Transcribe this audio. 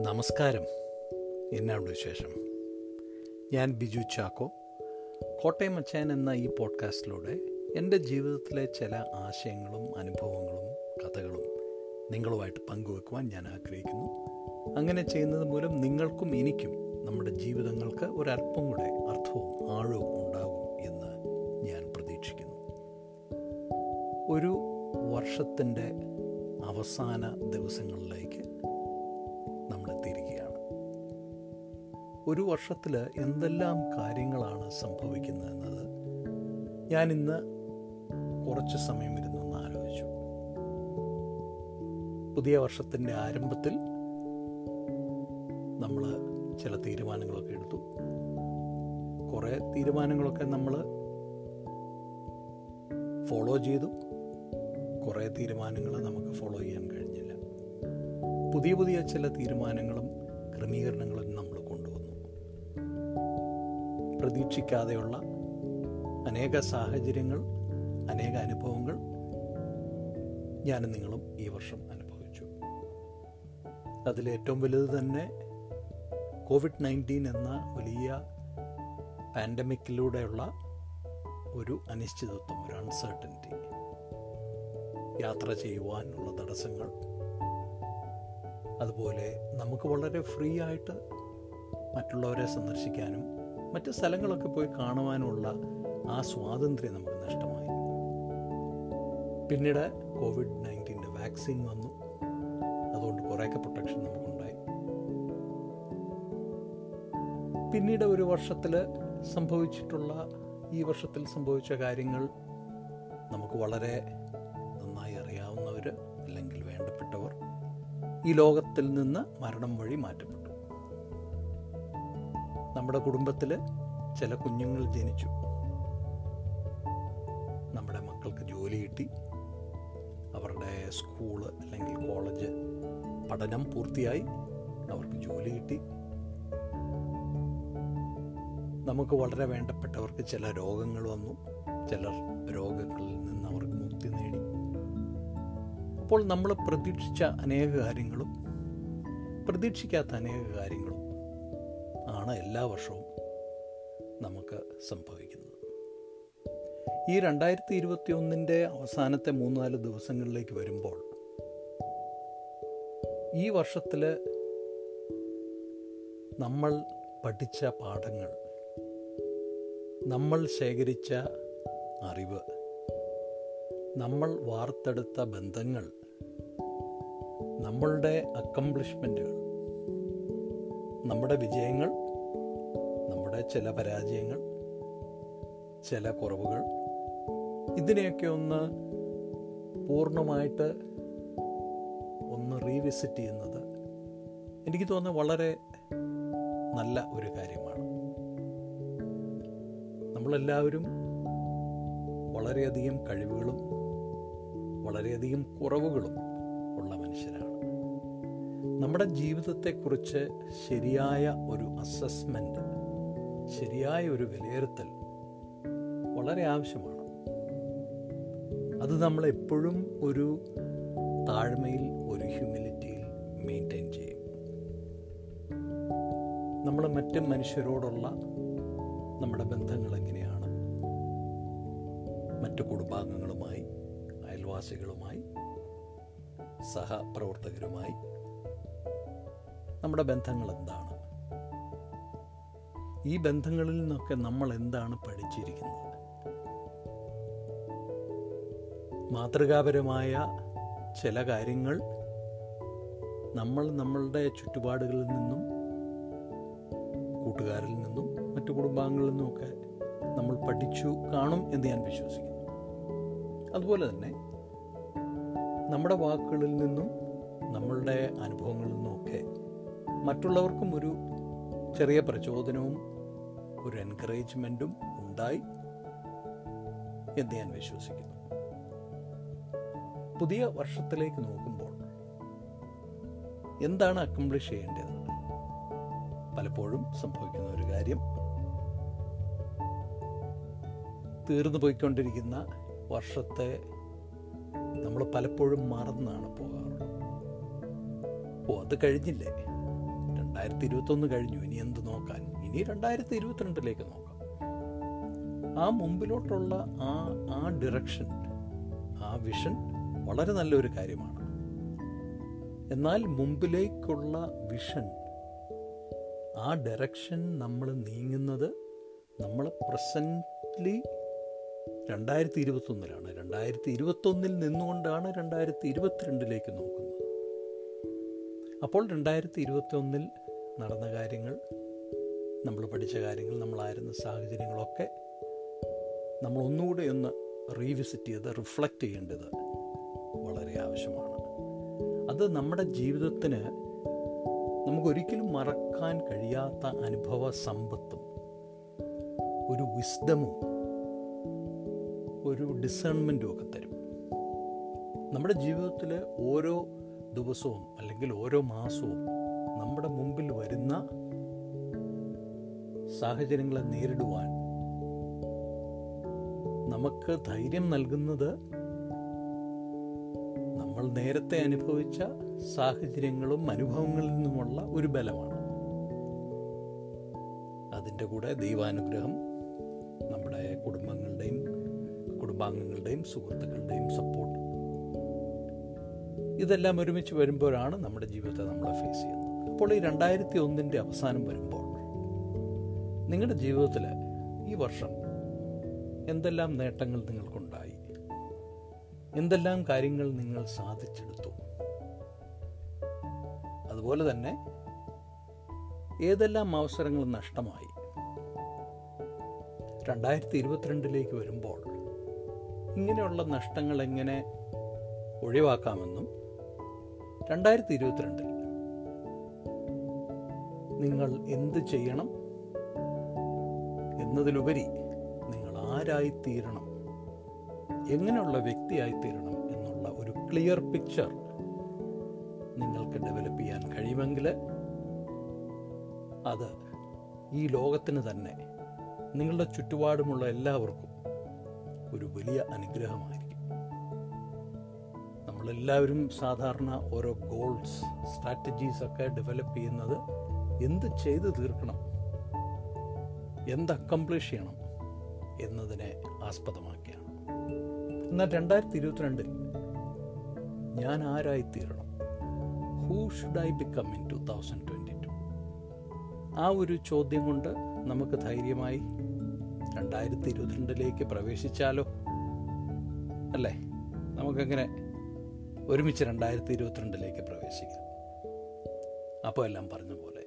നമസ്കാരം. എന്നാണ് വിശേഷം? ഞാൻ ബിജു ചാക്കോ. കോട്ടയം അച്ചാൻ എന്ന ഈ പോഡ്കാസ്റ്റിലൂടെ എന്റെ ജീവിതത്തിലെ ചില ആശയങ്ങളും അനുഭവങ്ങളും കഥകളും നിങ്ങളുമായിട്ട് പങ്കുവെക്കുവാൻ ഞാൻ ആഗ്രഹിക്കുന്നു. അങ്ങനെ ചെയ്യുന്നത് മൂലം നിങ്ങൾക്കും എനിക്കും നമ്മുടെ ജീവിതങ്ങൾക്ക് ഒരല്പം കൂടെ അർത്ഥവും ആഴവും ഉണ്ടാകും എന്ന് ഞാൻ പ്രതീക്ഷിക്കുന്നു. ഒരു വർഷത്തിന്റെ അവസാന ദിവസങ്ങളിലേക്ക് ഒരു വർഷത്തിൽ എന്തെല്ലാം കാര്യങ്ങളാണ് സംഭവിക്കുന്നതെന്നത് ഞാൻ ഇന്ന് കുറച്ച് സമയം ഇരുന്നൊന്ന് ആലോചിച്ചു. പുതിയ വർഷത്തിന്റെ ആരംഭത്തിൽ നമ്മൾ ചില തീരുമാനങ്ങളൊക്കെ എടുത്തു. കുറേ തീരുമാനങ്ങളൊക്കെ നമ്മൾ ഫോളോ ചെയ്തു. കുറേ തീരുമാനങ്ങൾ നമുക്ക് ഫോളോ ചെയ്യാൻ കഴിഞ്ഞില്ല. പുതിയ പുതിയ ചില തീരുമാനങ്ങളും ക്രമീകരണങ്ങളും നമ്മൾ പ്രതീക്ഷിക്കാതെയുള്ള അനേക സാഹചര്യങ്ങൾ അനേക അനുഭവങ്ങൾ ഞാനും നിങ്ങളും ഈ വർഷം അനുഭവിച്ചു. അതിലേറ്റവും വലുത് തന്നെ കോവിഡ് നയന്റീൻ എന്ന വലിയ പാൻഡമിക്കിലൂടെയുള്ള ഒരു അനിശ്ചിതത്വം ഒരു അൺസർട്ടനിറ്റി യാത്ര ചെയ്യുവാനുള്ള തടസ്സങ്ങൾ. അതുപോലെ നമുക്ക് വളരെ ഫ്രീ ആയിട്ട് മറ്റുള്ളവരെ സന്ദർശിക്കാനും മറ്റ് സ്ഥലങ്ങളൊക്കെ പോയി കാണുവാനുള്ള ആ സ്വാതന്ത്ര്യം നമുക്ക് നഷ്ടമായി. പിന്നീട് കോവിഡ് നയന്റീന്റെ വാക്സിൻ വന്നു. അതുകൊണ്ട് കുറേയൊക്കെ പ്രൊട്ടക്ഷൻ നമുക്കുണ്ടായി. പിന്നീട് ഒരു വർഷത്തിൽ സംഭവിച്ചിട്ടുള്ള ഈ വർഷത്തിൽ സംഭവിച്ച കാര്യങ്ങൾ നമുക്ക് വളരെ നന്നായി അറിയാവുന്നവർ അല്ലെങ്കിൽ വേണ്ടപ്പെട്ടവർ ഈ ലോകത്തിൽ നിന്ന് മരണം വഴി മാറ്റപ്പെട്ടു നമ്മുടെ കുടുംബത്തിൽ ചില കുഞ്ഞുങ്ങൾ ജനിച്ചു. നമ്മുടെ മക്കൾക്ക് ജോലി കിട്ടി. അവരുടെ സ്കൂൾ അല്ലെങ്കിൽ കോളേജ് പഠനം പൂർത്തിയായി. അവർക്ക് ജോലി കിട്ടി. നമുക്ക് വളരെ വേണ്ടപ്പെട്ടവർക്ക് ചില രോഗങ്ങൾ വന്നു. ചിലർ രോഗങ്ങളിൽ നിന്ന് അവർക്ക് മുക്തി നേടി. അപ്പോൾ നമ്മൾ പ്രതീക്ഷിച്ച അനേക കാര്യങ്ങളും പ്രതീക്ഷിക്കാത്ത അനേക കാര്യങ്ങളും ആണ് എല്ലാ വർഷവും നമുക്ക് സംഭവിക്കുന്നത്. ഈ രണ്ടായിരത്തി ഇരുപത്തി ഒന്നിന്റെ അവസാനത്തെ മൂന്നാൽ ദിവസങ്ങളിലേക്ക് വരുമ്പോൾ ഈ വർഷത്തിൽ നമ്മൾ പഠിച്ച പാഠങ്ങൾ നമ്മൾ ശേഖരിച്ച അറിവ് നമ്മൾ വാർത്തെടുത്ത ബന്ധങ്ങൾ നമ്മളുടെ അക്കംപ്ലിഷ്മെന്റുകൾ നമ്മുടെ വിജയങ്ങൾ നമ്മുടെ ചില പരാജയങ്ങൾ ചില കുറവുകൾ ഇതിനെയൊക്കെ ഒന്ന് പൂർണമായിട്ട് ഒന്ന് റീവിസിറ്റ് ചെയ്യുന്നത് എനിക്ക് തോന്നുന്നത് വളരെ നല്ല ഒരു കാര്യമാണ്. നമ്മളെല്ലാവരും വളരെയധികം കഴിവുകളും വളരെയധികം കുറവുകളും ഉള്ള മനുഷ്യരാണ്. നമ്മുടെ ജീവിതത്തെക്കുറിച്ച് ശരിയായ ഒരു അസസ്മെന്റ് ശരിയായ ഒരു വിലയിരുത്തൽ വളരെ ആവശ്യമാണ്. അത് നമ്മൾ എപ്പോഴും ഒരു താഴ്മയിൽ ഒരു ഹ്യൂമിലിറ്റിയിൽ മെയിന്റെയിൻ ചെയ്യും. നമ്മൾ മറ്റ് മനുഷ്യരോടുള്ള നമ്മുടെ ബന്ധങ്ങൾ എങ്ങനെയാണ്? മറ്റു കുടുംബാംഗങ്ങളുമായി അയൽവാസികളുമായി സഹപ്രവർത്തകരുമായി നമ്മുടെ ബന്ധങ്ങൾ എന്താണ് ഈ ബന്ധങ്ങളിൽ നിന്നൊക്കെ നമ്മൾ എന്താണ് പഠിച്ചിരിക്കുന്നത്? മാതൃകാപരമായ ചില കാര്യങ്ങൾ നമ്മൾ നമ്മളുടെ ചുറ്റുപാടുകളിൽ നിന്നും കൂട്ടുകാരിൽ നിന്നും മറ്റു കുടുംബാംഗങ്ങളിൽ നിന്നുമൊക്കെ നമ്മൾ പഠിച്ചു കാണും എന്ന് ഞാൻ വിശ്വസിക്കുന്നു. അതുപോലെ തന്നെ നമ്മുടെ വാക്കുകളിൽ നിന്നും നമ്മളുടെ അനുഭവങ്ങളിൽ നിന്നുമൊക്കെ മറ്റുള്ളവർക്കും ഒരു ചെറിയ പ്രചോദനവും ഒരു എൻകറേജ്മെന്റും ഉണ്ടായി എന്ന് ഞാൻ വിശ്വസിക്കുന്നു. പുതിയ വർഷത്തിലേക്ക് നോക്കുമ്പോൾ എന്താണ് അക്കംപ്ലിഷ് ചെയ്യേണ്ടത്? പലപ്പോഴും സംഭവിക്കുന്ന ഒരു കാര്യം തീർന്നു പോയിക്കൊണ്ടിരിക്കുന്ന വർഷത്തെ നമ്മൾ പലപ്പോഴും മറന്നാണ് പോകാറുള്ളത്. ഓ അത് കഴിഞ്ഞില്ലേ? രണ്ടായിരത്തി ഇരുപത്തൊന്ന് കഴിഞ്ഞു. ഇനി എന്ത് നോക്കാൻ? ഇനി രണ്ടായിരത്തി ഇരുപത്തിരണ്ടിലേക്ക് നോക്കാം. ആ മുമ്പിലോട്ടുള്ള ആ ആ ഡിറക്ഷൻ ആ വിഷൻ വളരെ നല്ലൊരു കാര്യമാണ്. എന്നാൽ മുമ്പിലേക്കുള്ള വിഷൻ ആ ഡയറക്ഷൻ നമ്മൾ നീങ്ങുന്നത് നമ്മൾ പ്രസന്റ്ലി രണ്ടായിരത്തി ഇരുപത്തൊന്നിലാണ് രണ്ടായിരത്തി ഇരുപത്തൊന്നിൽ നിന്നുകൊണ്ടാണ് രണ്ടായിരത്തി ഇരുപത്തിരണ്ടിലേക്ക് നോക്കുന്നത്. അപ്പോൾ രണ്ടായിരത്തി ഇരുപത്തി ഒന്നിൽ നടന്ന കാര്യങ്ങൾ നമ്മൾ പഠിച്ച കാര്യങ്ങൾ നമ്മളായിരുന്ന സാഹചര്യങ്ങളൊക്കെ നമ്മൾ ഒന്നുകൂടെ ഒന്ന് റീവിസിറ്റ് ചെയ്ത് റിഫ്ലക്റ്റ് ചെയ്യേണ്ടത് വളരെ ആവശ്യമാണ്. അത് നമ്മുടെ ജീവിതത്തിന് നമുക്കൊരിക്കലും മറക്കാൻ കഴിയാത്ത അനുഭവ സമ്പത്തും ഒരു വിസ്ഡമും ഒരു ഡിസേൺമെന്റും ഒക്കെ തരും. നമ്മുടെ ജീവിതത്തിൽ ഓരോ ദിവസവും അല്ലെങ്കിൽ ഓരോ മാസവും നമ്മുടെ മുമ്പിൽ വരുന്ന സാഹചര്യങ്ങളെ നേരിടുവാൻ നമുക്ക് ധൈര്യം നൽകുന്നത് നമ്മൾ നേരത്തെ അനുഭവിച്ച സാഹചര്യങ്ങളും അനുഭവങ്ങളിൽ നിന്നുമുള്ള ഒരു ബലമാണ്. അതിന്റെ കൂടെ ദൈവാനുഗ്രഹം നമ്മുടെ കുടുംബങ്ങളുടെയും കുടുംബാംഗങ്ങളുടെയും സുഹൃത്തുക്കളുടെയും സപ്പോർട്ട് ഇതെല്ലാം ഒരുമിച്ച് വരുമ്പോഴാണ് നമ്മുടെ ജീവിതത്തെ നമ്മൾ ഫേസ് ചെയ്യുന്നത്. അപ്പോൾ ഈ രണ്ടായിരത്തി ഒന്നിന്റെ അവസാനം വരുമ്പോൾ നിങ്ങളുടെ ജീവിതത്തിൽ ഈ വർഷം എന്തെല്ലാം നേട്ടങ്ങൾ നിങ്ങൾക്കുണ്ടായി? എന്തെല്ലാം കാര്യങ്ങൾ നിങ്ങൾ സാധിച്ചെടുത്തു? അതുപോലെ തന്നെ ഏതെല്ലാം അവസരങ്ങൾ നഷ്ടമായി? രണ്ടായിരത്തി ഇരുപത്തിരണ്ടിലേക്ക് വരുമ്പോൾ ഇങ്ങനെയുള്ള നഷ്ടങ്ങൾ എങ്ങനെ ഒഴിവാക്കാമെന്നും രണ്ടായിരത്തി ഇരുപത്തിരണ്ടിൽ നിങ്ങൾ എന്ത് ചെയ്യണം എന്നതിലുപരി നിങ്ങൾ ആരായിത്തീരണം? എങ്ങനെയുള്ള വ്യക്തിയായിത്തീരണം എന്നുള്ള ഒരു ക്ലിയർ പിക്ചർ നിങ്ങൾക്ക് ഡെവലപ്പ് ചെയ്യാൻ കഴിയുമെങ്കിൽ അത് ഈ ലോകത്തിന് തന്നെ നിങ്ങളുടെ ചുറ്റുപാടുമുള്ള എല്ലാവർക്കും ഒരു വലിയ അനുഗ്രഹമായിരിക്കും. നമ്മളെല്ലാവരും സാധാരണ ഓരോ ഗോൾസ് സ്ട്രാറ്റജീസ് ഒക്കെ ഡെവലപ്പ് ചെയ്യുന്നത് എന്ത് ചെയ്തു തീർക്കണം? എന്ത് അക്കംപ്ലിഷ് ചെയ്യണം എന്നതിനെ ആസ്പദമാക്കിയാണ്. എന്നാൽ രണ്ടായിരത്തി ഇരുപത്തിരണ്ടിൽ ഞാൻ ആരായി തീരണം who should I become in two thousand twenty two ആ ഒരു ചോദ്യം കൊണ്ട് നമുക്ക് ധൈര്യമായി രണ്ടായിരത്തി ഇരുപത്തിരണ്ടിലേക്ക് പ്രവേശിച്ചാലോ? അല്ലേ? നമുക്കങ്ങനെ ഒരുമിച്ച് രണ്ടായിരത്തി ഇരുപത്തിരണ്ടിലേക്ക് പ്രവേശിക്കാം. അപ്പോൾ എല്ലാം പറഞ്ഞ പോലെ